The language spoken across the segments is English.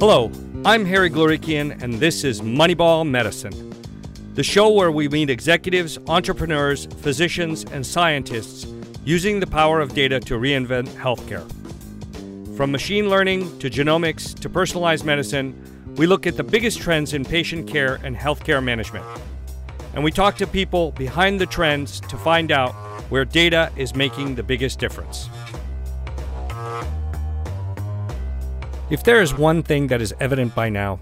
Hello, I'm Harry Glorikian, and this is Moneyball Medicine, the show where we meet executives, entrepreneurs, physicians, and scientists using the power of data to reinvent healthcare. From machine learning to genomics to personalized medicine, we look at the biggest trends in patient care and healthcare management. And we talk to people behind the trends to find out where data is making the biggest difference. If there is one thing that is evident by now,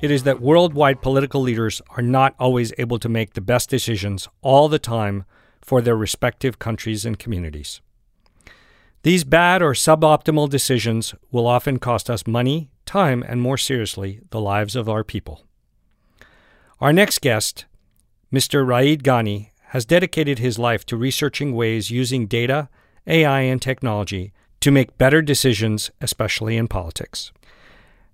it is that worldwide political leaders are not always able to make the best decisions all the time for their respective countries and communities. These bad or suboptimal decisions will often cost us money, time, and more seriously, the lives of our people. Our next guest, Mr. Rayid Ghani, has dedicated his life to researching ways using data, AI, and technology to make better decisions, especially in politics.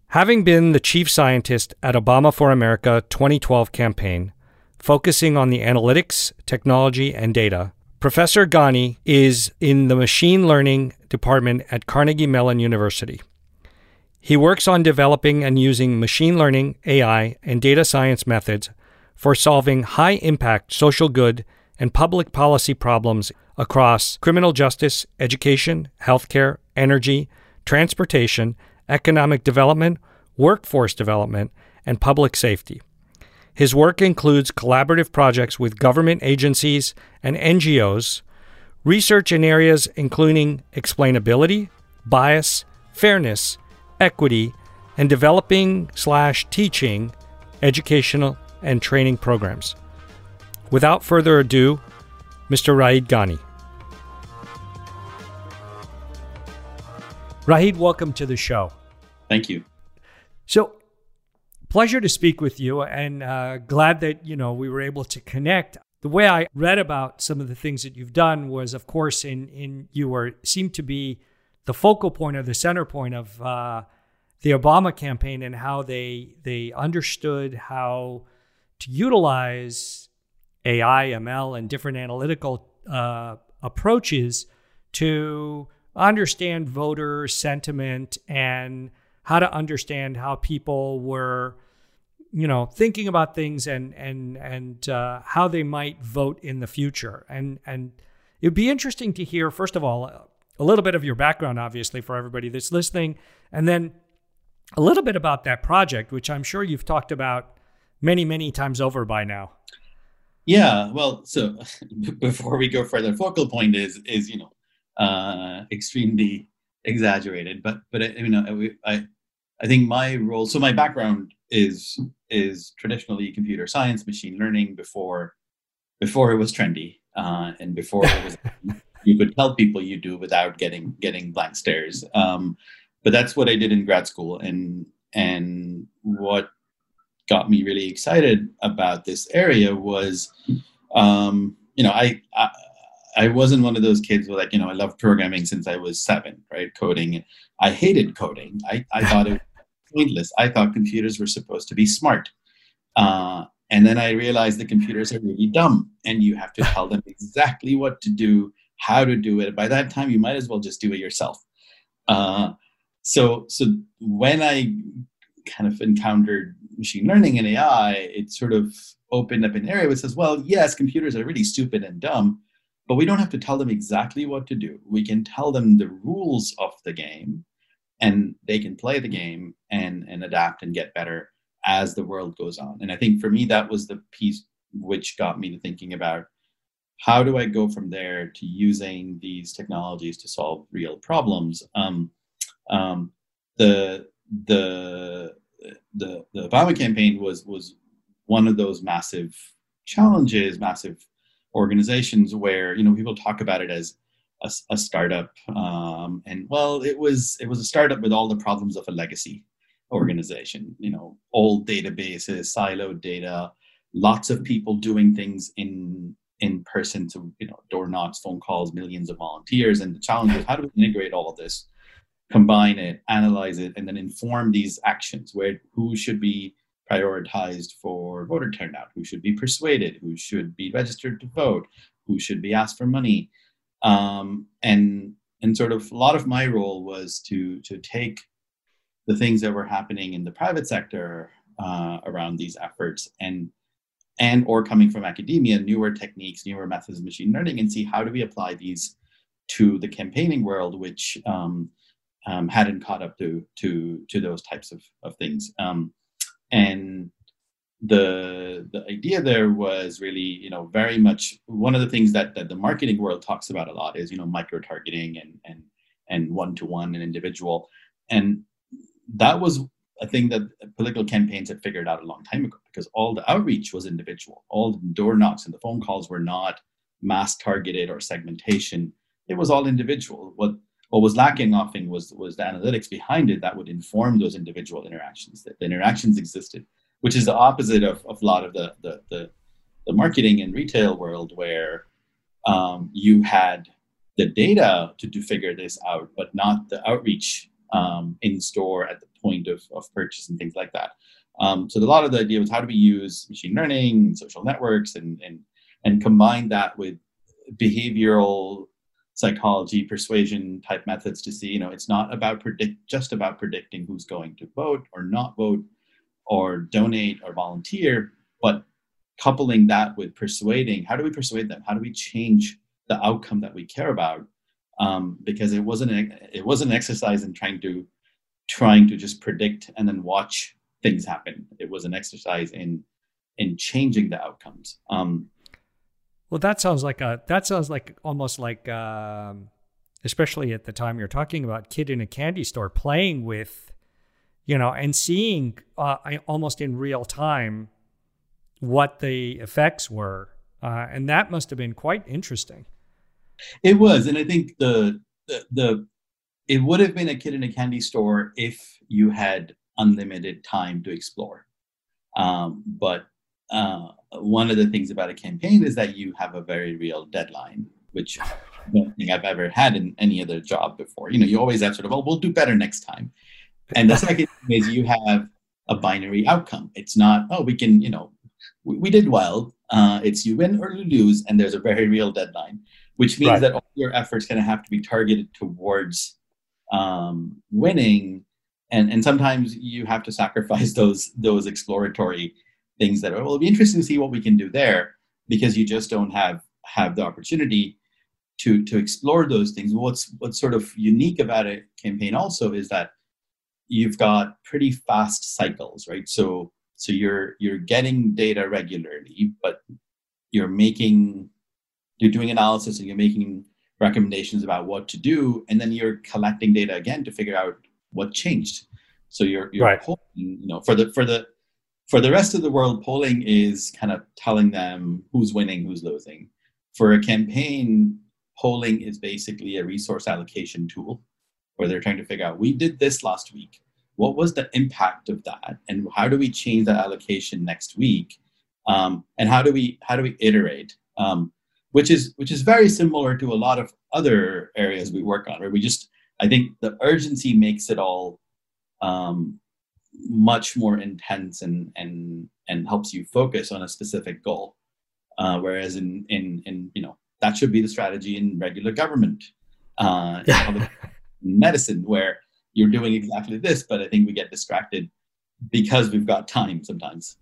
Having been the chief scientist at Obama for America 2012 campaign, focusing on the analytics, technology, and data, Professor Ghani is in the machine learning department at Carnegie Mellon University. He works on developing and using machine learning, AI, and data science methods for solving high impact social good and public policy problems across criminal justice, education, healthcare, energy, transportation, economic development, workforce development, and public safety. His work includes collaborative projects with government agencies and NGOs, research in areas including explainability, bias, fairness, equity, and developing slash teaching educational and training programs. Without further ado, Mr. Rayid Ghani. Rayid, welcome to the show. Thank you. So, pleasure to speak with you, and uh, glad that you know we were able to connect. The way I read about some of the things that you've done was, of course, in in you were seemed to be the focal point or the center point of uh, the Obama campaign and how they they understood how to utilize AI, ML, and different analytical uh, approaches to understand voter sentiment and how to understand how people were, you know, thinking about things and and and uh, how they might vote in the future. And and it'd be interesting to hear, first of all, a little bit of your background, obviously, for everybody that's listening, and then a little bit about that project, which I'm sure you've talked about many, many times over by now. Yeah, well, so before we go further, focal point is is you know uh, extremely exaggerated, but but I, you know I I think my role. So my background is is traditionally computer science, machine learning before before it was trendy uh, and before it was you could tell people you do without getting getting blank stares. Um, but that's what I did in grad school, and and what got me really excited about this area was, um, you know, I, I, I wasn't one of those kids who like, you know, I loved programming since I was seven, right? Coding. I hated coding. I, I thought it was pointless. I thought computers were supposed to be smart. Uh, and then I realized the computers are really dumb and you have to tell them exactly what to do, how to do it. By that time, you might as well just do it yourself. Uh, so, so when I kind of encountered machine learning and AI, it sort of opened up an area which says, well, yes, computers are really stupid and dumb, but we don't have to tell them exactly what to do. We can tell them the rules of the game and they can play the game and, and adapt and get better as the world goes on. And I think for me, that was the piece which got me to thinking about how do I go from there to using these technologies to solve real problems. Um, um, the the the the Obama campaign was was one of those massive challenges, massive organizations where you know people talk about it as a, a startup, um, and well, it was it was a startup with all the problems of a legacy organization. You know, old databases, siloed data, lots of people doing things in in person to you know door knocks, phone calls, millions of volunteers, and the challenge is how do we integrate all of this combine it, analyze it, and then inform these actions where who should be prioritized for voter turnout, who should be persuaded, who should be registered to vote, who should be asked for money. Um, and and sort of a lot of my role was to to take the things that were happening in the private sector uh, around these efforts and and or coming from academia newer techniques newer methods of machine learning and see how do we apply these to the campaigning world which um, um, hadn't caught up to to to those types of, of things. Um, and the the idea there was really you know very much one of the things that, that the marketing world talks about a lot is you know micro targeting and and and one to one and individual. And that was a thing that political campaigns had figured out a long time ago because all the outreach was individual. All the door knocks and the phone calls were not mass targeted or segmentation. It was all individual. What what was lacking often was was the analytics behind it that would inform those individual interactions that the interactions existed which is the opposite of, of a lot of the, the, the, the marketing and retail world where um, you had the data to, to figure this out, but not the outreach um, in store at the point of, of purchase and things like that. Um, so a lot of the idea was how do we use machine learning, and social networks, and and and combine that with behavioral psychology, persuasion type methods to see, you know, it's not about predict just about predicting who's going to vote or not vote, or donate or volunteer, but coupling that with persuading, how do we persuade them? How do we change the outcome that we care about? Um, because it wasn't a, it wasn't an exercise in trying to trying to just predict and then watch things happen. It was an exercise in in changing the outcomes. Um, well, that sounds like a that sounds like almost like um, especially at the time you're talking about kid in a candy store playing with you know, and seeing uh, almost in real time what the effects were. Uh, and that must have been quite interesting. It was. And I think the, the, the, it would have been a kid in a candy store if you had unlimited time to explore. Um, but uh, one of the things about a campaign is that you have a very real deadline, which I don't think I've ever had in any other job before. You know, you always have sort of, oh, we'll do better next time. And the second thing is you have a binary outcome. It's not, oh, we can, you know, we, we did well. Uh, it's you win or you lose, and there's a very real deadline, which means right. that all your efforts going to have to be targeted towards um, winning. And, and sometimes you have to sacrifice those those exploratory things that are, well, it'll be interesting to see what we can do there because you just don't have have the opportunity to to explore those things. What's what's sort of unique about a campaign also is that you've got pretty fast cycles, right? So so you're you're getting data regularly, but you're making you're doing analysis and you're making recommendations about what to do, and then you're collecting data again to figure out what changed. So you're you're right. polling, you know, for the for the for the rest of the world, polling is kind of telling them who's winning, who's losing. For a campaign, polling is basically a resource allocation tool where they're trying to figure out we did this last week. What was the impact of that? And how do we change that allocation next week? Um, and how do we how do we iterate? Um, which is which is very similar to a lot of other areas we work on where we just i think the urgency makes it all um, much more intense and and and helps you focus on a specific goal. Uh, whereas in in in you know that should be the strategy in regular government uh, medicine where you're doing exactly this but i think we get distracted because we've got time sometimes.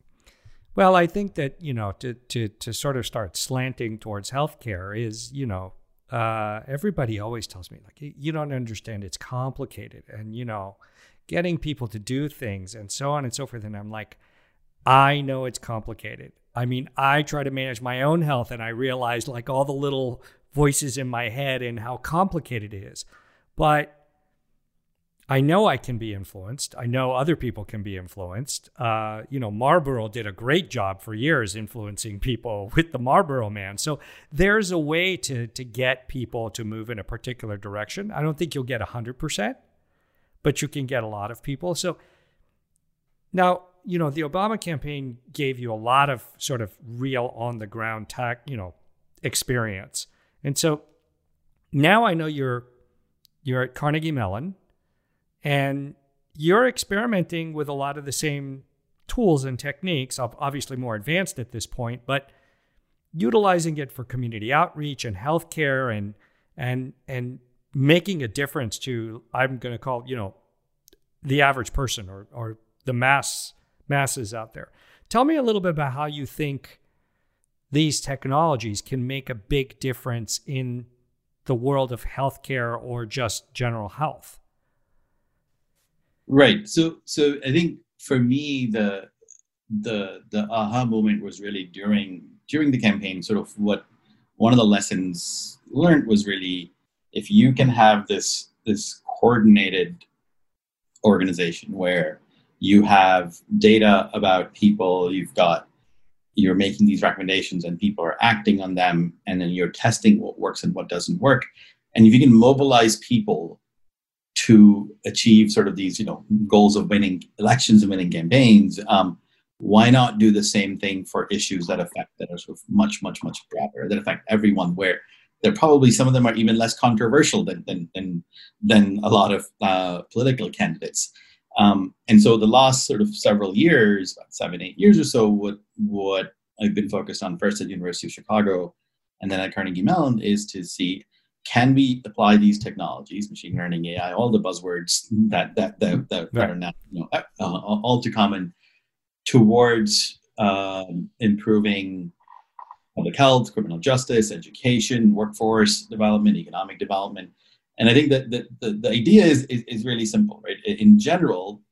Well i think that you know to to to sort of start slanting towards healthcare is you know uh, everybody always tells me like you don't understand. It's complicated. And you know getting people to do things and so on and so forth and i'm like i know it's complicated i mean i try to manage my own health and i realize like all the little voices in my head and how complicated it is but I know I can be influenced. I know other people can be influenced. Uh, you know, Marlboro did a great job for years influencing people with the Marlboro Man. So there's a way to to get people to move in a particular direction. I don't think you'll get 100%, but you can get a lot of people. So now, you know, the Obama campaign gave you a lot of sort of real on the ground tech, you know, experience. And so now I know you're you're at Carnegie Mellon and you're experimenting with a lot of the same tools and techniques, obviously more advanced at this point, but utilizing it for community outreach and healthcare and and and making a difference to I'm going to call, you know, the average person or, or the mass masses out there. Tell me a little bit about how you think these technologies can make a big difference in the world of healthcare or just general health. Right. So so I think for me the the the aha moment was really during during the campaign sort of what one of the lessons learned was really if you can have this this coordinated organization where you have data about people you've got you're making these recommendations and people are acting on them and then you're testing what works and what doesn't work. And if you can mobilize people to achieve sort of these you know goals of winning elections and winning campaigns um, why not do the same thing for issues that affect that are sort of much much much broader that affect everyone where they're probably some of them are even less controversial than than than, than a lot of uh, political candidates. Um, and so the last sort of several years about seven eight years or so what what i've been focused on first at university of chicago and then at carnegie mellon is to see can we apply these technologies, machine learning, AI, all the buzzwords that that that, that, that are now you know, uh, all too common, towards um, improving public health, criminal justice, education, workforce development, economic development. And I think that the, the, the idea is, is, is, really simple, right? In general,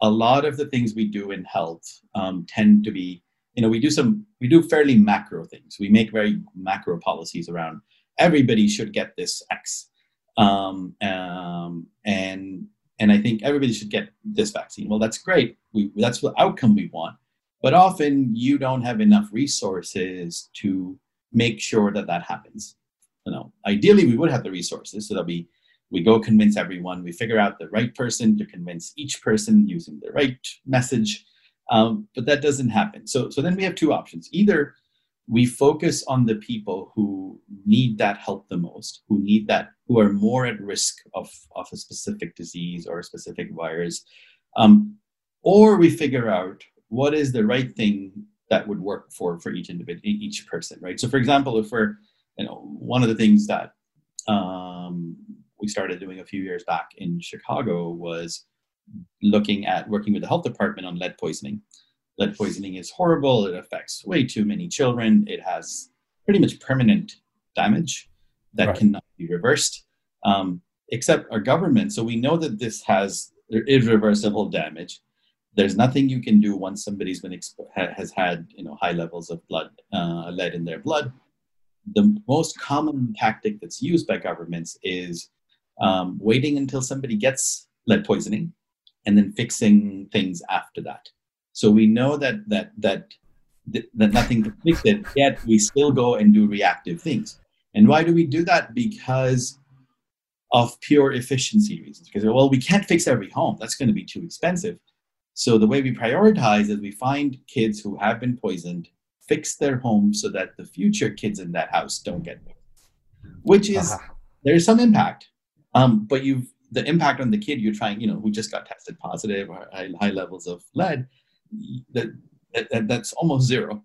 a lot of the things we do in health um, tend to be, you know, we do some, we do fairly macro things. We make very macro policies around everybody should get this X. Um, um, and and I think everybody should get this vaccine. Well, that's great. We, that's the outcome we want. But often you don't have enough resources to make sure that that happens. You know, ideally we would have the resources so that we we go convince everyone. We figure out the right person to convince each person using the right message. Um, but that doesn't happen. So so then we have two options. Either we focus on the people who need that help the most, who need that, who are more at risk of, of a specific disease or a specific virus. Um, or we figure out what is the right thing that would work for, for each individual, each person, right? So for example, if we're, you know, one of the things that um, we started doing a few years back in Chicago was looking at working with the health department on lead poisoning lead poisoning is horrible. It affects way too many children. It has pretty much permanent damage that right. cannot be reversed, um, except our government. So we know that this has irreversible damage. There's nothing you can do once somebody's been expo- has had you know high levels of blood uh, lead in their blood. The most common tactic that's used by governments is um, waiting until somebody gets lead poisoning and then fixing things after that. So we know that that that that nothing can fix it. Yet we still go and do reactive things. And why do we do that? Because of pure efficiency reasons. Because well, we can't fix every home. That's going to be too expensive. So the way we prioritize is we find kids who have been poisoned, fix their home so that the future kids in that house don't get poisoned. Which is uh-huh. there's some impact, um, but you've the impact on the kid you're trying, you know, who just got tested positive or high, high levels of lead that, that that's almost zero,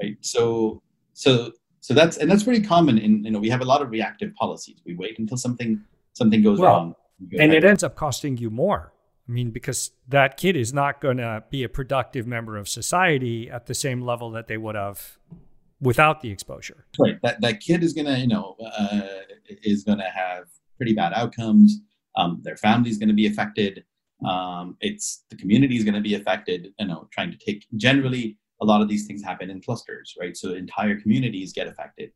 right? So so so that's and that's pretty common in you know we have a lot of reactive policies. We wait until something something goes well, wrong, and it ends up costing you more. I mean, because that kid is not going to be a productive member of society at the same level that they would have without the exposure. Right. That that kid is going to you know uh, is going to have pretty bad outcomes. Um, their family is going to be affected um, it's the community is going to be affected you know trying to take generally a lot of these things happen in clusters right so entire communities get affected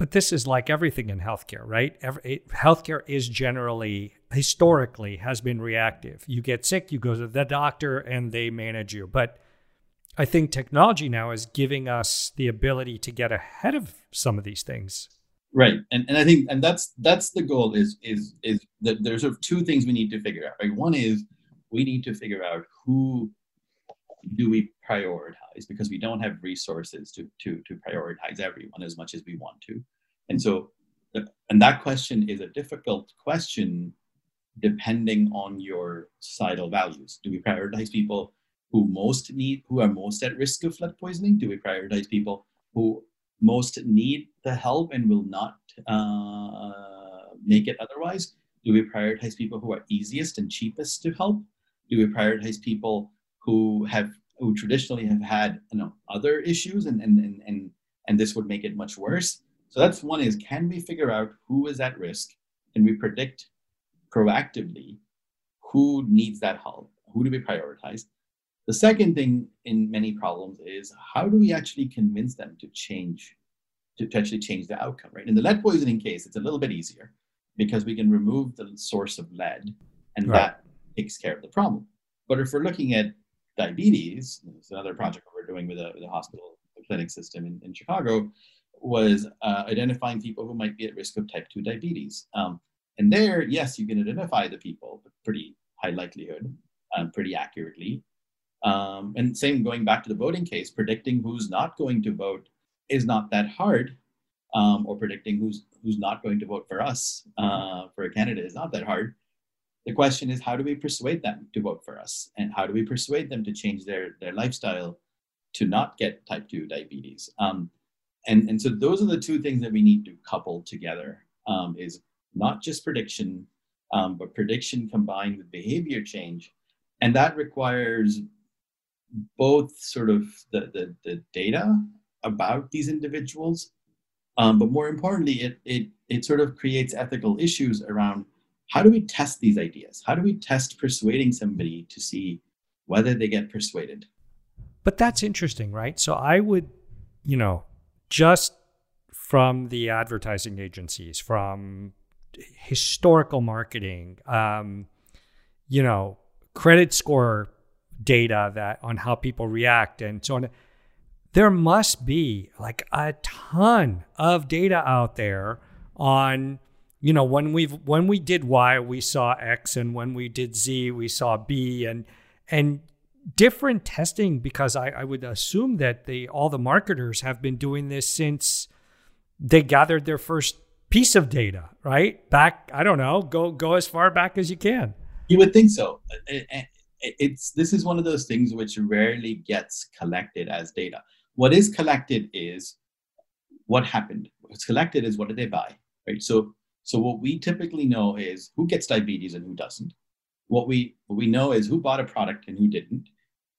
but this is like everything in healthcare right? Every, it, healthcare is generally historically has been reactive. You get sick you go to the doctor and they manage you. But i think technology now is giving us the ability to get ahead of some of these things. Right. And, and i think and that's that's the goal is is is that there's sort of two things we need to figure out right? One is we need to figure out who do we prioritize because we don't have resources to to to prioritize everyone as much as we want to and so and that question is a difficult question depending on your societal values do we prioritize people who most need who are most at risk of flood poisoning do we prioritize people who most need the help and will not uh, make it otherwise? Do we prioritize people who are easiest and cheapest to help? Do we prioritize people who have who traditionally have had you know other issues and and and and, and this would make it much worse? So that's one is can we figure out who is at risk? Can we predict proactively who needs that help? Who do we prioritize? The second thing in many problems is how do we actually convince them to change, to, to actually change the outcome, right? In the lead poisoning case, it's a little bit easier because we can remove the source of lead and right. that takes care of the problem. But if we're looking at diabetes, it's another project we're doing with a, a hospital clinic system in, in Chicago, was uh, identifying people who might be at risk of type 2 diabetes. Um, and there, yes, you can identify the people, pretty high likelihood, um, pretty accurately. Um, and same going back to the voting case, predicting who's not going to vote is not that hard, um, or predicting who's who's not going to vote for us uh, for a candidate is not that hard. The question is, how do we persuade them to vote for us, and how do we persuade them to change their their lifestyle to not get type two diabetes? Um, and and so those are the two things that we need to couple together. Um, is not just prediction, um, but prediction combined with behavior change. And that requires both sort of the, the, the data about these individuals, um, but more importantly, it, it, it sort of creates ethical issues around how do we test these ideas? How do we test persuading somebody to see whether they get persuaded? But that's interesting, right? So I would, you know, just from the advertising agencies, from historical marketing, um, you know, credit score data that on how people react and so on. There must be like a ton of data out there on, you know, when we've when we did Y, we saw X, and when we did Z, we saw B, and and different testing because I, I would assume that the all the marketers have been doing this since they gathered their first piece of data, right? Back, I don't know, go go as far back as you can. You would think so. It's this is one of those things which rarely gets collected as data. What is collected is what happened. What's collected is what did they buy, right? So so what we typically know is who gets diabetes and who doesn't. What we what we know is who bought a product and who didn't.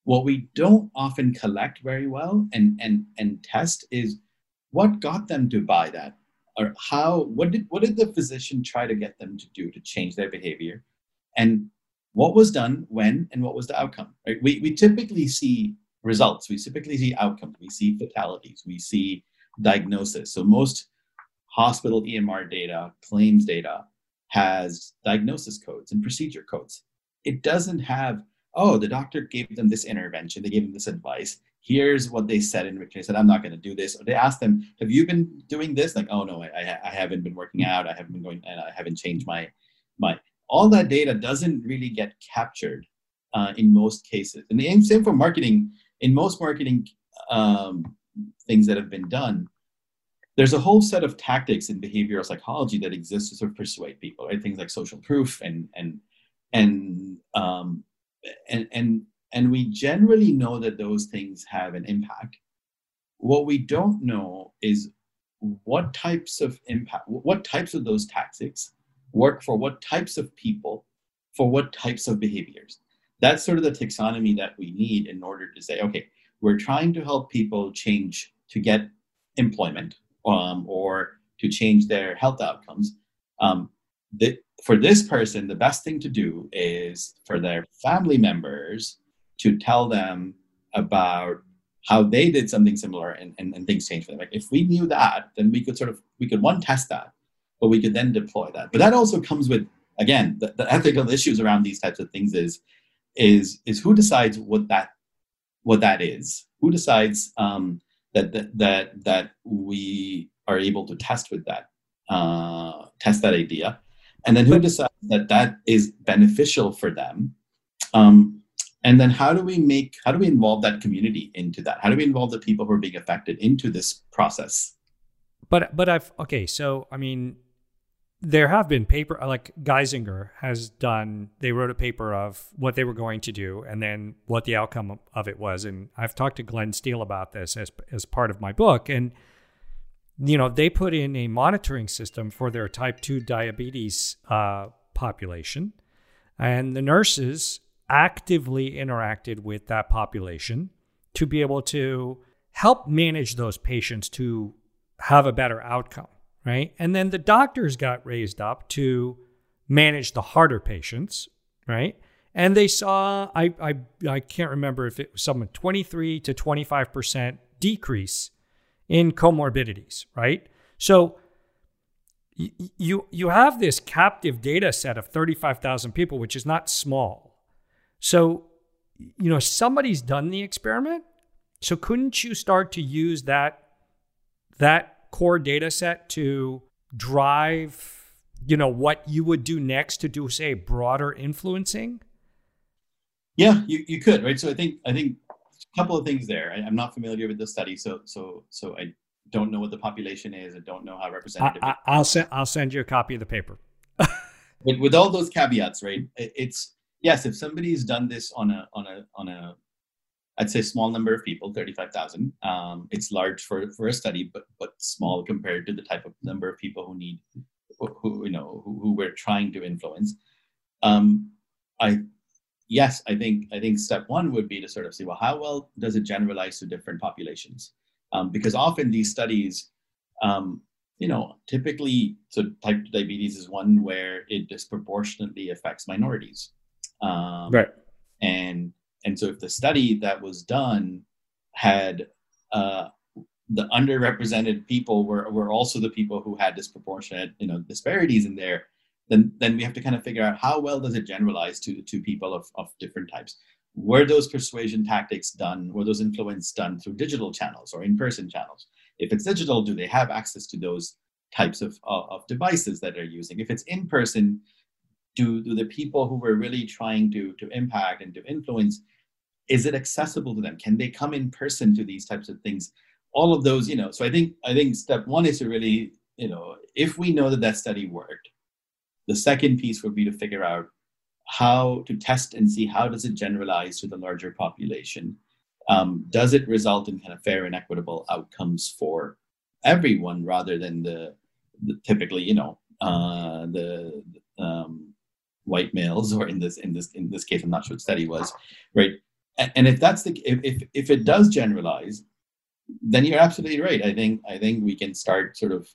What we don't often collect very well and and and test is what got them to buy that or how what did what did the physician try to get them to do to change their behavior? And what was done when and what was the outcome right? We, we typically see results. We typically see outcomes. We see fatalities. We see diagnosis. So most hospital emr data claims data has diagnosis codes and procedure codes. It doesn't have oh the doctor gave them this intervention they gave them this advice here's what they said in which they said i'm not going to do this. Or they asked them have you been doing this? Like oh no I, I haven't been working out i haven't been going and i haven't changed my my all that data doesn't really get captured uh, in most cases. And the same for marketing. In most marketing um, things that have been done there's a whole set of tactics in behavioral psychology that exist to sort of persuade people right things like social proof and and and um, and and and we generally know that those things have an impact. What we don't know is what types of impact, what types of those tactics work for what types of people, for what types of behaviors. That's sort of the taxonomy that we need in order to say, okay, we're trying to help people change to get employment um, or to change their health outcomes. Um, the, for this person, the best thing to do is for their family members to tell them about how they did something similar and, and, and things changed for them. Like if we knew that, then we could sort of we could one test that, but we could then deploy that. But that also comes with again the, the ethical issues around these types of things is is is who decides what that what that is? Who decides um, that, that that that we are able to test with that uh, test that idea, and then who decides that that is beneficial for them? Um, and then how do we make how do we involve that community into that? How do we involve the people who are being affected into this process? But but i've okay so i mean there have been paper like geisinger has done they wrote a paper of what they were going to do and then what the outcome of it was. And i've talked to glenn steele about this as, as part of my book. And you know they put in a monitoring system for their type 2 diabetes uh, population, and the nurses actively interacted with that population to be able to help manage those patients to have a better outcome, right? And then the doctors got raised up to manage the harder patients, right? And they saw, I, I, I can't remember if it was someone 23 to 25% decrease in comorbidities, right? So you, you have this captive data set of 35,000 people, which is not small. So, you know, somebody's done the experiment. So couldn't you start to use that, that core data set to drive, you know, what you would do next to do, say, broader influencing? Yeah, you, you could, right? So I think I think a couple of things there. I, am not familiar with the study, so so so I don't know what the population is. I don't know how representative. I, will send I'll send you a copy of the paper. with with all those caveats, right? It's yes, if somebody's done this on a on a on a I'd say small number of people, 35,000. Um, it's large for, for a study, but but small compared to the type of number of people who need, who, you know, who, who, we're trying to influence. Um, I yes, I think I think step one would be to sort of see well how well does it generalize to different populations, um, because often these studies, um, you know, typically so type 2 diabetes is one where it disproportionately affects minorities, um, right? And and so if the study that was done had uh, the underrepresented people were were also the people who had disproportionate you know disparities in there then then we have to kind of figure out how well does it generalize to to people of, of different types. Were those persuasion tactics done were those influence done through digital channels or in-person channels? If it's digital do they have access to those types of, of, of devices that they're using? If it's in person do, do the people who we're really trying to to impact and to influence is it accessible to them can they come in person to these types of things all of those you know so i think i think step one is to really you know if we know that that study worked the second piece would be to figure out how to test and see how does it generalize to the larger population. Um, does it result in kind of fair and equitable outcomes for everyone rather than the, the typically, you know, uh, the um, white males, or in this in this in this case, I'm not sure what study was, right? And, if that's the if, if if it does generalize, then you're absolutely right. I think I think we can start sort of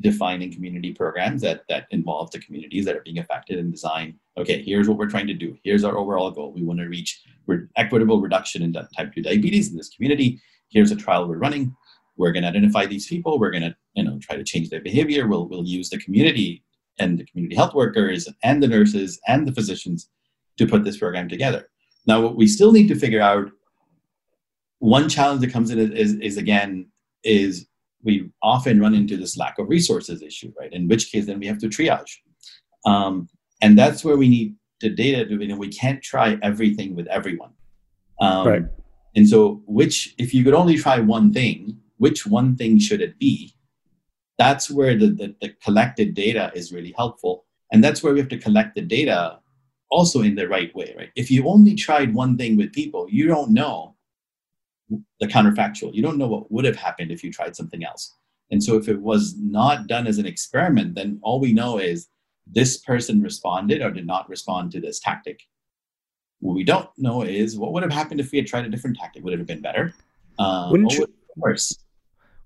defining community programs that that involve the communities that are being affected and design okay here's what we're trying to do. Here's our overall goal. We want to reach re- equitable reduction in type 2 diabetes in this community. Here's a trial we're running. We're going to identify these people. We're going to you know try to change their behavior. We'll, we'll use the community and the community health workers and the nurses and the physicians to put this program together now what we still need to figure out one challenge that comes in is, is, is again is we often run into this lack of resources issue, right? In which case, then we have to triage. Um, and that's where we need the data to, you know, we can't try everything with everyone. Um, right. And so, which, if you could only try one thing, which one thing should it be? That's where the, the, the collected data is really helpful. And that's where we have to collect the data also in the right way, right? If you only tried one thing with people, you don't know the counterfactual. You don't know what would have happened if you tried something else. And so if it was not done as an experiment, then all we know is this person responded or did not respond to this tactic. What we don't know is what would have happened if we had tried a different tactic. Would it have been better? Um, wouldn't you, worse?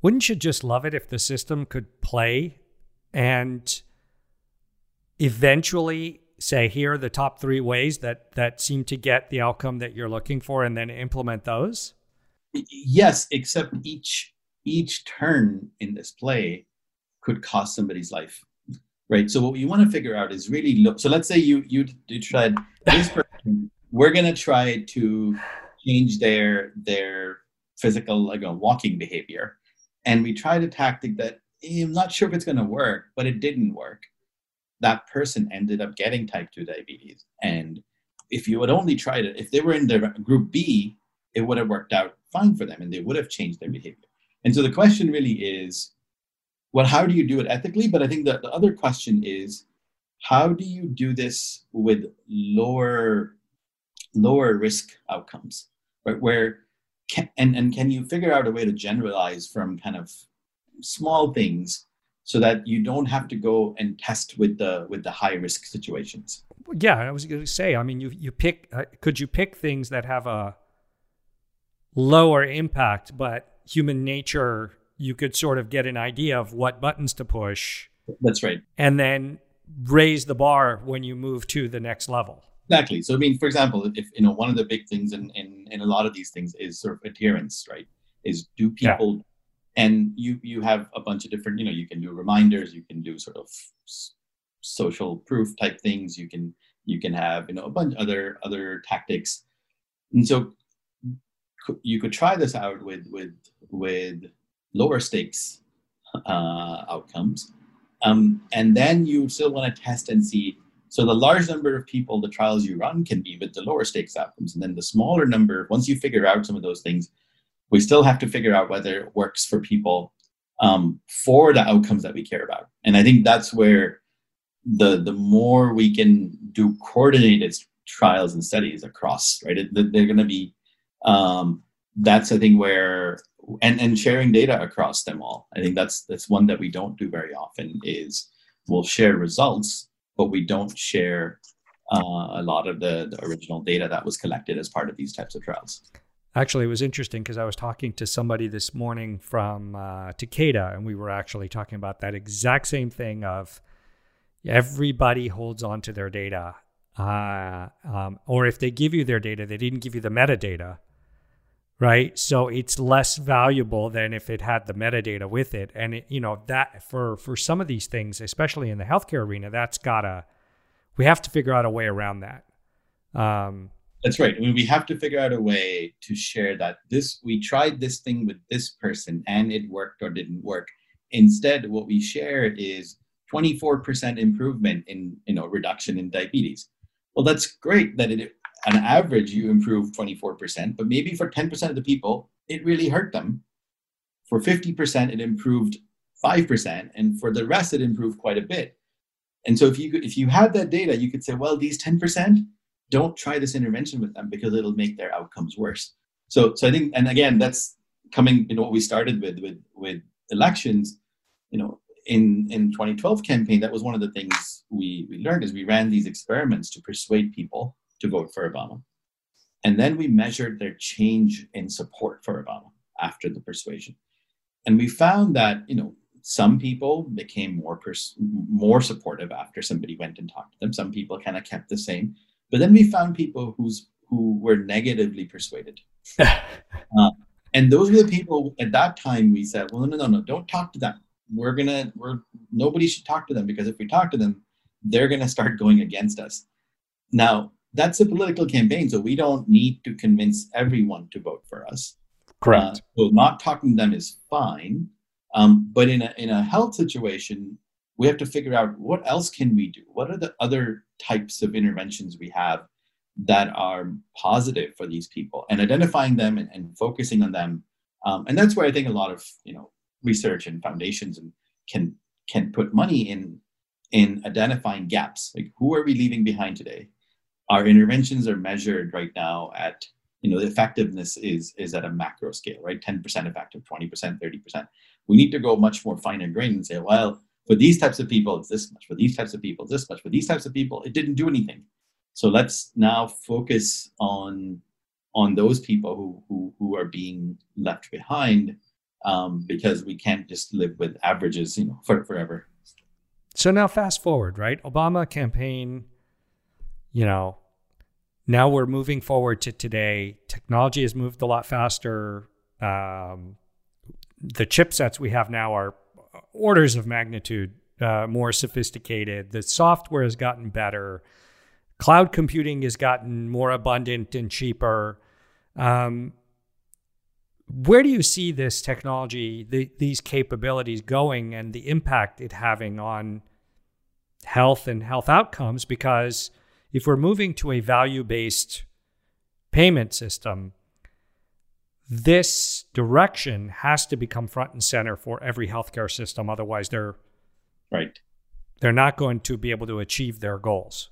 Wouldn't you just love it if the system could play and eventually say here are the top three ways that that seem to get the outcome that you're looking for and then implement those? yes, except each each turn in this play could cost somebody's life, right? So what you want to figure out is really look. So let's say you you, you tried this person. We're gonna try to change their their physical like a walking behavior, and we tried a tactic that eh, I'm not sure if it's gonna work, but it didn't work. That person ended up getting type two diabetes, and if you had only tried it, if they were in the group B, it would have worked out fine for them and they would have changed their behavior. And so the question really is, well, how do you do it ethically? But I think that the other question is, how do you do this with lower lower risk outcomes, right? Where can, and and can you figure out a way to generalize from kind of small things so that you don't have to go and test with the with the high risk situations. Yeah, I was going to say. I mean, you you pick. Uh, could you pick things that have a lower impact, but human nature? You could sort of get an idea of what buttons to push. That's right. And then raise the bar when you move to the next level. Exactly. So I mean, for example, if you know one of the big things in in, in a lot of these things is sort of adherence, right? Is do people yeah and you you have a bunch of different you know you can do reminders you can do sort of social proof type things. You can you can have you know a bunch other other tactics. And so you could try this out with with with lower stakes uh, outcomes. Um, and then you still want to test and see. So the large number of people the trials you run can be with the lower stakes outcomes. And then the smaller number once you figure out some of those things we still have to figure out whether it works for people um, for the outcomes that we care about. And I think that's where the the more we can do coordinated trials and studies across, right? It, they're going to be um, that's I think where and and sharing data across them all. I think that's that's one that we don't do very often. Is we'll share results, but we don't share uh, a lot of the, the original data that was collected as part of these types of trials. Actually, it was interesting because I was talking to somebody this morning from uh, Takeda, and we were actually talking about that exact same thing of everybody holds on to their data. Uh, um, or if they give you their data, they didn't give you the metadata, right? So it's less valuable than if it had the metadata with it. And it, you know that for for some of these things, especially in the healthcare arena, that's gotta we have to figure out a way around that. Um, that's right. I mean, we have to figure out a way to share that this we tried this thing with this person and it worked or didn't work. Instead, what we share is 24% improvement in you know reduction in diabetes. Well, that's great that it on average you improve 24%, but maybe for 10% of the people it really hurt them. For 50% it improved 5% and for the rest it improved quite a bit. And so if you if you had that data, you could say, well, these 10% don't try this intervention with them because it'll make their outcomes worse. So, so I think, and again, that's coming, you know, what we started with, with, with elections, you know, in, in 2012 campaign, that was one of the things we, we learned is we ran these experiments to persuade people to vote for Obama. And then we measured their change in support for Obama after the persuasion. And we found that, you know, some people became more pers- more supportive after somebody went and talked to them. Some people kind of kept the same. But then we found people who's who were negatively persuaded. uh, and those were the people at that time we said, well, no, no, no, don't talk to them. We're gonna, we're nobody should talk to them because if we talk to them, they're gonna start going against us. Now that's a political campaign, so we don't need to convince everyone to vote for us. Correct. Uh, so not talking to them is fine, um, but in a in a health situation, we have to figure out what else can we do what are the other types of interventions we have that are positive for these people and identifying them and, and focusing on them. Um, and that's where i think a lot of you know research and foundations and can can put money in in identifying gaps. Like who are we leaving behind today? Our interventions are measured right now at you know the effectiveness is is at a macro scale right? 10% effective 20% 30% we need to go much more finer grain and say well for these types of people, it's this much. For these types of people, this much. For these types of people, it didn't do anything. So let's now focus on on those people who who, who are being left behind um, because we can't just live with averages, you know, for, forever. So now, fast forward, right? Obama campaign, you know, now we're moving forward to today. Technology has moved a lot faster. Um, the chipsets we have now are orders of magnitude uh, more sophisticated. The software has gotten better. Cloud computing has gotten more abundant and cheaper. Um, where do you see this technology, the, these capabilities going, and the impact it having on health and health outcomes? Because if we're moving to a value based payment system, this direction has to become front and center for every healthcare system. Otherwise, they're right. They're not going to be able to achieve their goals.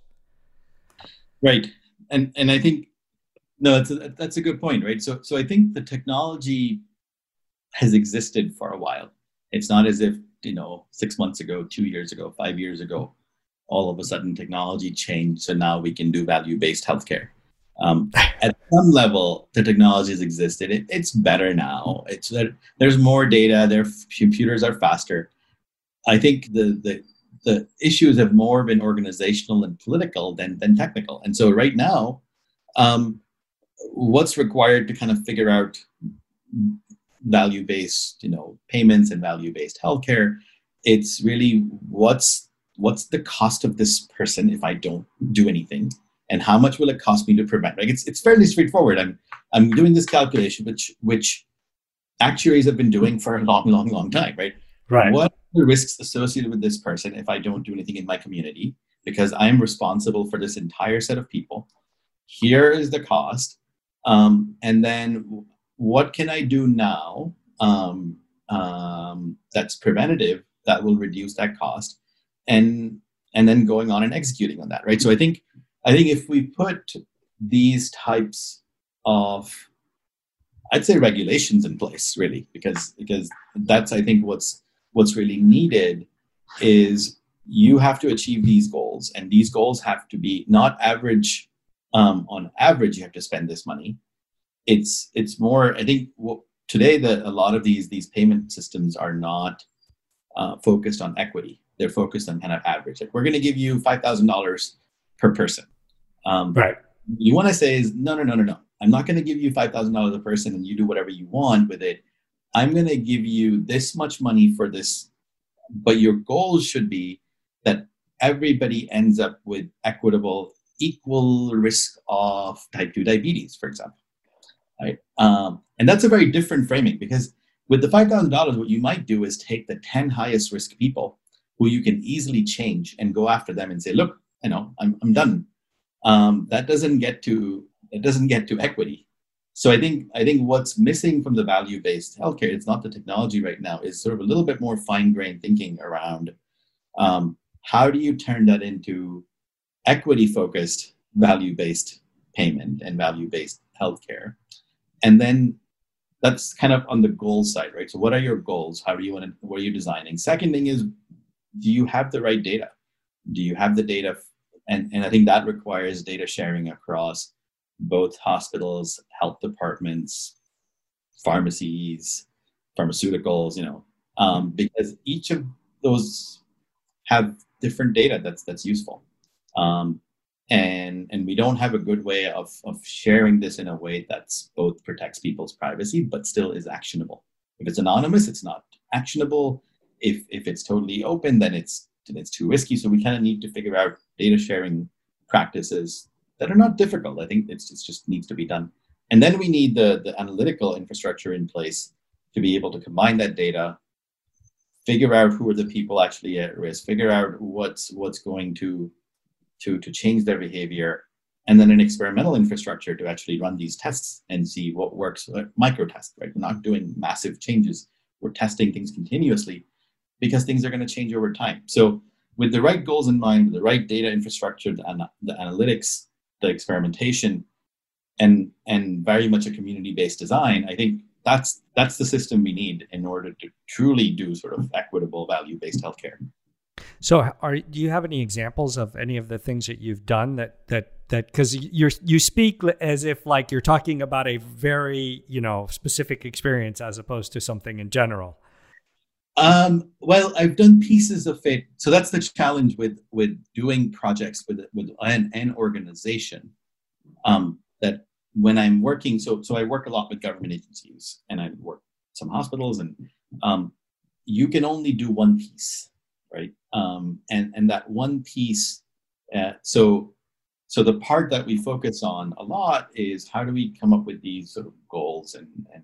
Right, and and I think no, that's a, that's a good point, right? So so I think the technology has existed for a while. It's not as if you know six months ago, two years ago, five years ago, all of a sudden technology changed, so now we can do value-based healthcare. Um, at some level, the technology has existed. It, it's better now. It's that there's more data. Their computers are faster. I think the the the issues have more been organizational and political than than technical. And so right now, um, what's required to kind of figure out value based, you know, payments and value based healthcare? It's really what's what's the cost of this person if I don't do anything, and how much will it cost me to prevent? Like it's it's fairly straightforward. I'm I'm doing this calculation, which which actuaries have been doing for a long, long, long time, right? Right. What are the risks associated with this person if I don't do anything in my community? Because I'm responsible for this entire set of people. Here is the cost. Um, and then what can I do now um, um, that's preventative that will reduce that cost? And and then going on and executing on that, right? So I think I think if we put these types of I'd say regulations in place, really, because because that's I think what's what's really needed is you have to achieve these goals, and these goals have to be not average. Um, on average, you have to spend this money. It's it's more. I think today that a lot of these these payment systems are not uh, focused on equity. They're focused on kind of average. Like we're going to give you five thousand dollars per person. Um, right. You want to say is no, no, no, no, no. I'm not going to give you five thousand dollars a person and you do whatever you want with it. I'm going to give you this much money for this, but your goal should be that everybody ends up with equitable, equal risk of type 2 diabetes, for example. Right? Um, and that's a very different framing because with the $5,000, what you might do is take the 10 highest risk people who you can easily change and go after them and say, look, you know, I'm, I'm done. Um, that doesn't get to it doesn't get to equity so I think I think what's missing from the value-based healthcare, it's not the technology right now, is sort of a little bit more fine-grained thinking around um, how do you turn that into equity-focused value-based payment and value-based healthcare, and then that's kind of on the goal side, right? So what are your goals? How do you want to? What are you designing? Second thing is, do you have the right data? Do you have the data? And and I think that requires data sharing across both hospitals, health departments, pharmacies, pharmaceuticals, you know, um, because each of those have different data that's that's useful. Um, and and we don't have a good way of, of sharing this in a way that's both protects people's privacy but still is actionable. If it's anonymous, it's not actionable. If if it's totally open, then it's then it's too risky. So we kind of need to figure out data sharing practices that are not difficult. I think it's, it's just needs to be done. And then we need the, the analytical infrastructure in place to be able to combine that data, figure out who are the people actually at risk, figure out what's what's going to to to change their behavior, and then an experimental infrastructure to actually run these tests and see what works. Like micro tests, right? We're not doing massive changes. We're testing things continuously because things are going to change over time. So with the right goals in mind, with the right data infrastructure, the, the analytics, the experimentation and and very much a community based design i think that's that's the system we need in order to truly do sort of equitable value based healthcare so are do you have any examples of any of the things that you've done that that that because you're you speak as if like you're talking about a very you know specific experience as opposed to something in general um, well, I've done pieces of it. So that's the challenge with with doing projects with with an, an organization. Um, that when I'm working, so so I work a lot with government agencies, and I work some hospitals, and um, you can only do one piece, right? Um, and and that one piece. Uh, so so the part that we focus on a lot is how do we come up with these sort of goals and and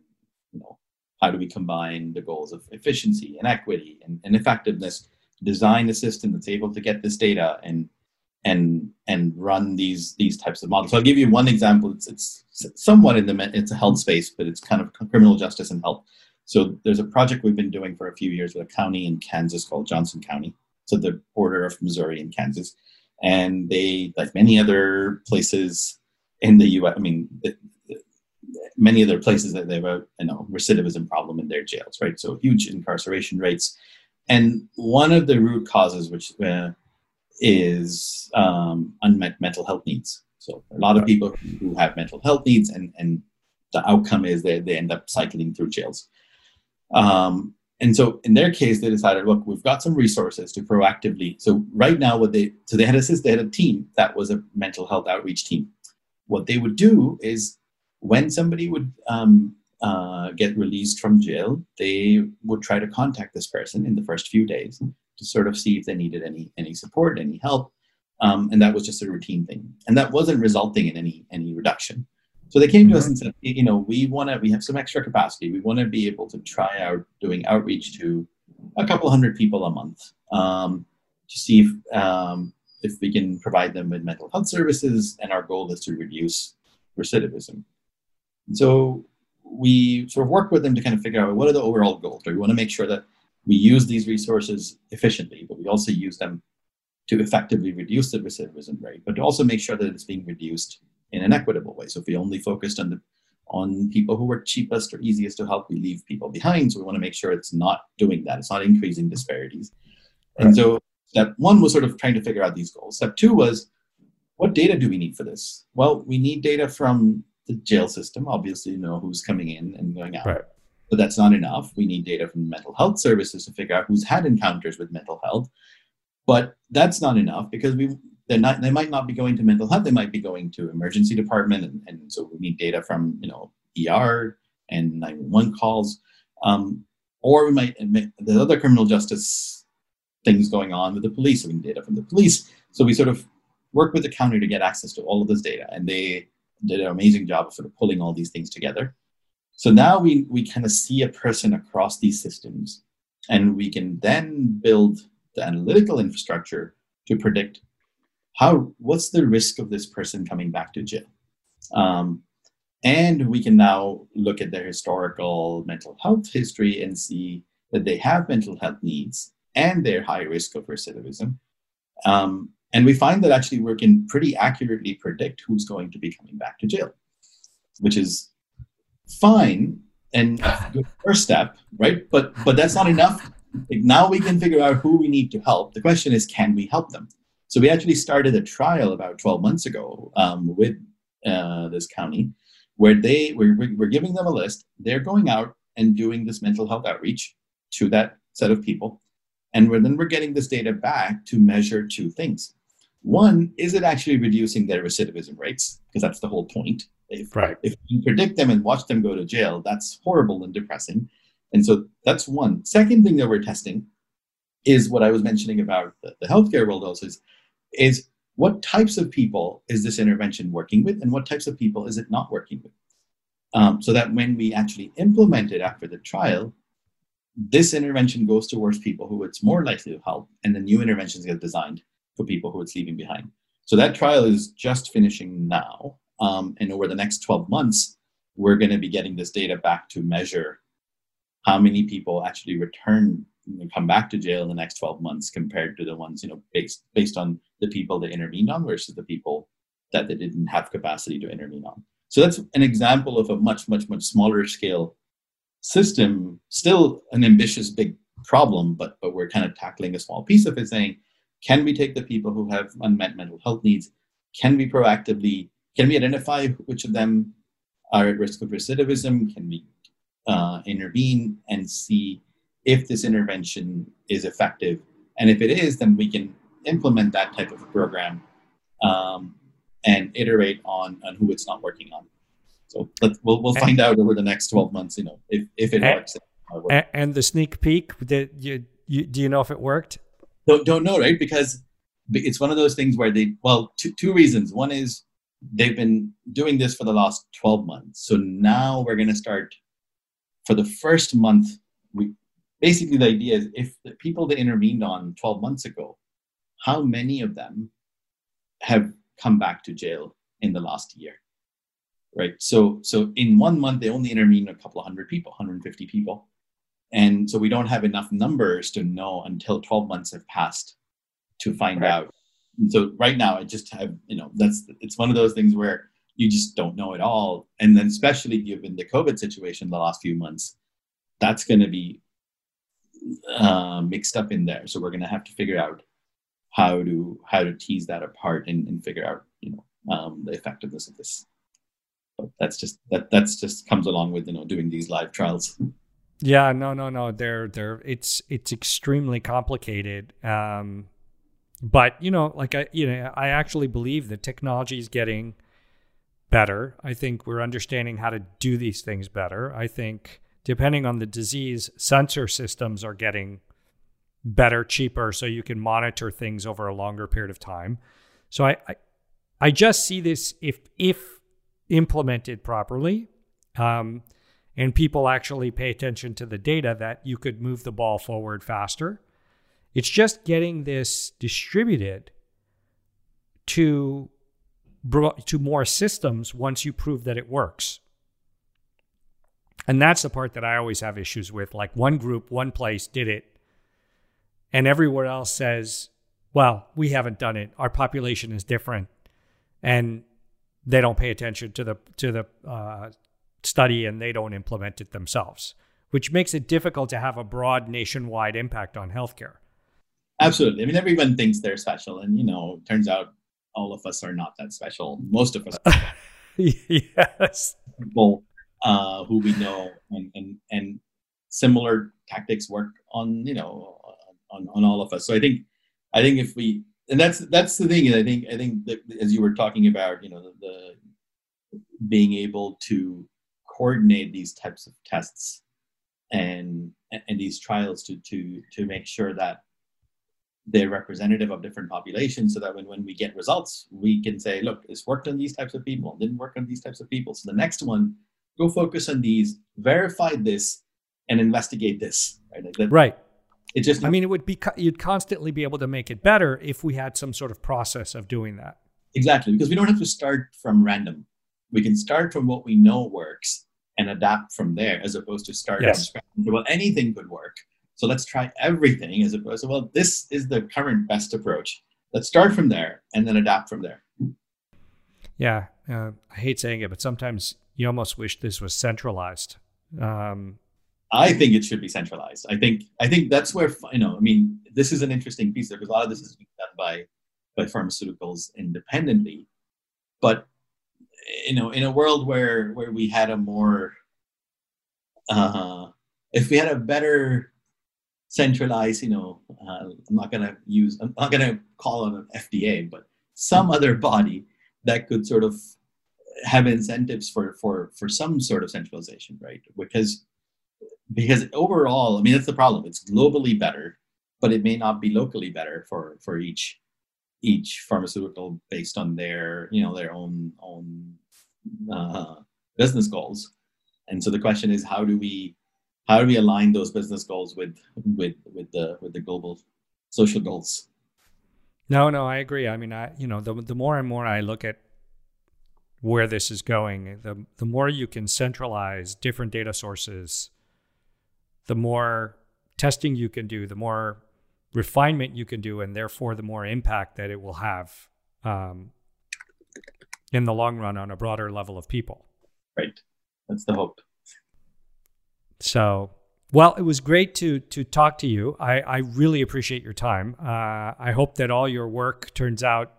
you know how do we combine the goals of efficiency and equity and, and effectiveness design a system that's able to get this data and and and run these these types of models. So i'll give you one example. It's it's somewhat in the it's a health space but it's kind of criminal justice and health. So there's a project we've been doing for a few years with a county in kansas called johnson county. So the border of missouri and kansas. And they like many other places in the us i mean many other places that they have a you know recidivism problem in their jails, right? So huge incarceration rates. and one of the root causes, which uh, is um, unmet mental health needs. So a lot of people who have mental health needs, and and the outcome is they they end up cycling through jails. Um, and so in their case, they decided, look, we've got some resources to proactively. So right now, what they so they had a they had a team that was a mental health outreach team. What they would do is when somebody would um, uh, get released from jail, they would try to contact this person in the first few days to sort of see if they needed any any support, any help, um, and that was just a routine thing, and that wasn't resulting in any any reduction. So they came to us mm-hmm. and said, you know, we want to, we have some extra capacity. We want to be able to try out doing outreach to a couple hundred people a month um, to see if um, if we can provide them with mental health services. And our goal is to reduce recidivism. So we sort of work with them to kind of figure out what are the overall goals. We want to make sure that we use these resources efficiently, but we also use them to effectively reduce the recidivism rate, but to also make sure that it's being reduced in an equitable way. So if we only focused on the on people who were cheapest or easiest to help, we leave people behind. So we want to make sure it's not doing that. It's not increasing disparities. Right. And so step one was sort of trying to figure out these goals. Step two was what data do we need for this? Well, we need data from the jail system, obviously, you know who's coming in and going out. Right. But that's not enough. We need data from mental health services to figure out who's had encounters with mental health. But that's not enough because we they're not they might not be going to mental health they might be going to emergency department and, and so we need data from you know er and 911 calls um, or we might admit the other criminal justice things going on with the police so we need data from the police so we sort of work with the county to get access to all of this data and they did an amazing job of sort of pulling all these things together. So now we we kind of see a person across these systems and we can then build the analytical infrastructure to predict how what's the risk of this person coming back to jail? Um, and we can now look at their historical mental health history and see that they have mental health needs and their high risk of recidivism. Um, and we find that actually we can pretty accurately predict who's going to be coming back to jail which is fine and first step right but but that's not enough like now we can figure out who we need to help the question is can we help them so we actually started a trial about 12 months ago um, with uh, this county where they we're, we're giving them a list. They're going out and doing this mental health outreach to that set of people. And we're, then we're getting this data back to measure two things. One, is it actually reducing their recidivism rates? Because that's the whole point. If, right. if you predict them and watch them go to jail, that's horrible and depressing. And so that's one. Second thing that we're testing is what I was mentioning about the, the healthcare world also is is what types of people is this intervention working with and what types of people is it not working with? Um, so that when we actually implement it after the trial, this intervention goes towards people who it's more likely to help, and the new interventions get designed for people who it's leaving behind. So that trial is just finishing now. Um, and over the next 12 months, we're going to be getting this data back to measure how many people actually return and come back to jail in the next 12 months compared to the ones you know based based on the people they intervened on versus the people that they didn't have capacity to intervene on so that's an example of a much much much smaller scale system still an ambitious big problem but but we're kind of tackling a small piece of it saying can we take the people who have unmet mental health needs can we proactively can we identify which of them are at risk of recidivism can we uh, intervene and see if this intervention is effective. And if it is, then we can implement that type of program um, and iterate on, on who it's not working on. So we'll, we'll find out over the next 12 months, you know, if, if it and, works. And the sneak peek, did you, you, do you know if it worked? Don't, don't know, right? Because it's one of those things where they, well, two, two reasons. One is they've been doing this for the last 12 months. So now we're going to start for the first month, we, basically the idea is if the people that intervened on 12 months ago, how many of them have come back to jail in the last year? Right. So so in one month they only intervened a couple of hundred people, 150 people. And so we don't have enough numbers to know until 12 months have passed to find right. out. And so right now I just have, you know, that's it's one of those things where you just don't know it all. And then especially given the COVID situation the last few months, that's going to be uh, mixed up in there. So we're going to have to figure out how to how to tease that apart and, and figure out you know um, the effectiveness of this. But that's just that that's just comes along with you know doing these live trials. Yeah, no, no, no. They're they're it's it's extremely complicated. Um, but you know, like I you know, I actually believe that technology is getting better. I think we're understanding how to do these things better. I think depending on the disease, sensor systems are getting better, cheaper, so you can monitor things over a longer period of time. So I, I, I just see this if if implemented properly, um, and people actually pay attention to the data, that you could move the ball forward faster. It's just getting this distributed to to more systems once you prove that it works. And that's the part that I always have issues with. Like one group, one place did it, and everywhere else says, well, we haven't done it. Our population is different. And they don't pay attention to the to the uh, study and they don't implement it themselves, which makes it difficult to have a broad nationwide impact on healthcare. Absolutely. I mean, everyone thinks they're special, and you know, turns out all of us are not that special. Most of us, yes, people uh, who we know, and, and and similar tactics work on you know on, on all of us. So I think I think if we and that's that's the thing. I think I think that as you were talking about, you know, the, the being able to coordinate these types of tests and and these trials to to to make sure that they're representative of different populations so that when, when we get results we can say look it's worked on these types of people didn't work on these types of people so the next one go focus on these verify this and investigate this right that, right it just I mean it would be you'd constantly be able to make it better if we had some sort of process of doing that. Exactly, because we don't have to start from random. We can start from what we know works and adapt from there as opposed to start yes. scratch. Well, anything could work. So let's try everything as opposed to, well, this is the current best approach. Let's start from there and then adapt from there. Yeah, uh, I hate saying it, but sometimes you almost wish this was centralized. Um, I think it should be centralized. I think I think that's where you know. I mean, this is an interesting piece because a lot of this is being done by by pharmaceuticals independently, but you know, in a world where where we had a more, uh, if we had a better centralized, you know, uh, I'm not gonna use, I'm not gonna call it an FDA, but some other body that could sort of have incentives for for for some sort of centralization, right? Because because overall, I mean, that's the problem. It's globally better, but it may not be locally better for for each each pharmaceutical based on their you know their own own uh, business goals. And so the question is, how do we how do we align those business goals with with with the with the global social goals? No, no, I agree. I mean, I you know the the more and more I look at where this is going, the the more you can centralize different data sources the more testing you can do, the more refinement you can do, and therefore the more impact that it will have um, in the long run on a broader level of people. Right. That's the hope. So, well, it was great to to talk to you. I, I really appreciate your time. Uh, I hope that all your work turns out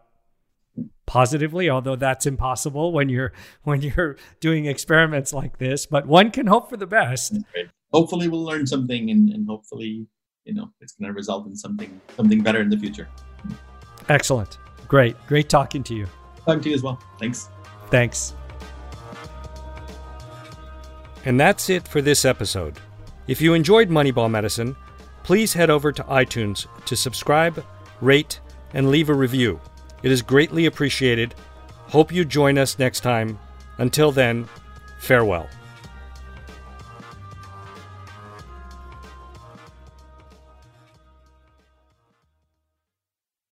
positively, although that's impossible when you're when you're doing experiments like this. But one can hope for the best hopefully we'll learn something and, and hopefully you know it's going to result in something something better in the future. Excellent. Great. Great talking to you. Talking to you as well. Thanks. Thanks. And that's it for this episode. If you enjoyed moneyball medicine please head over to itunes to subscribe rate and leave a review. It is greatly appreciated. Hope you join us next time. Until then farewell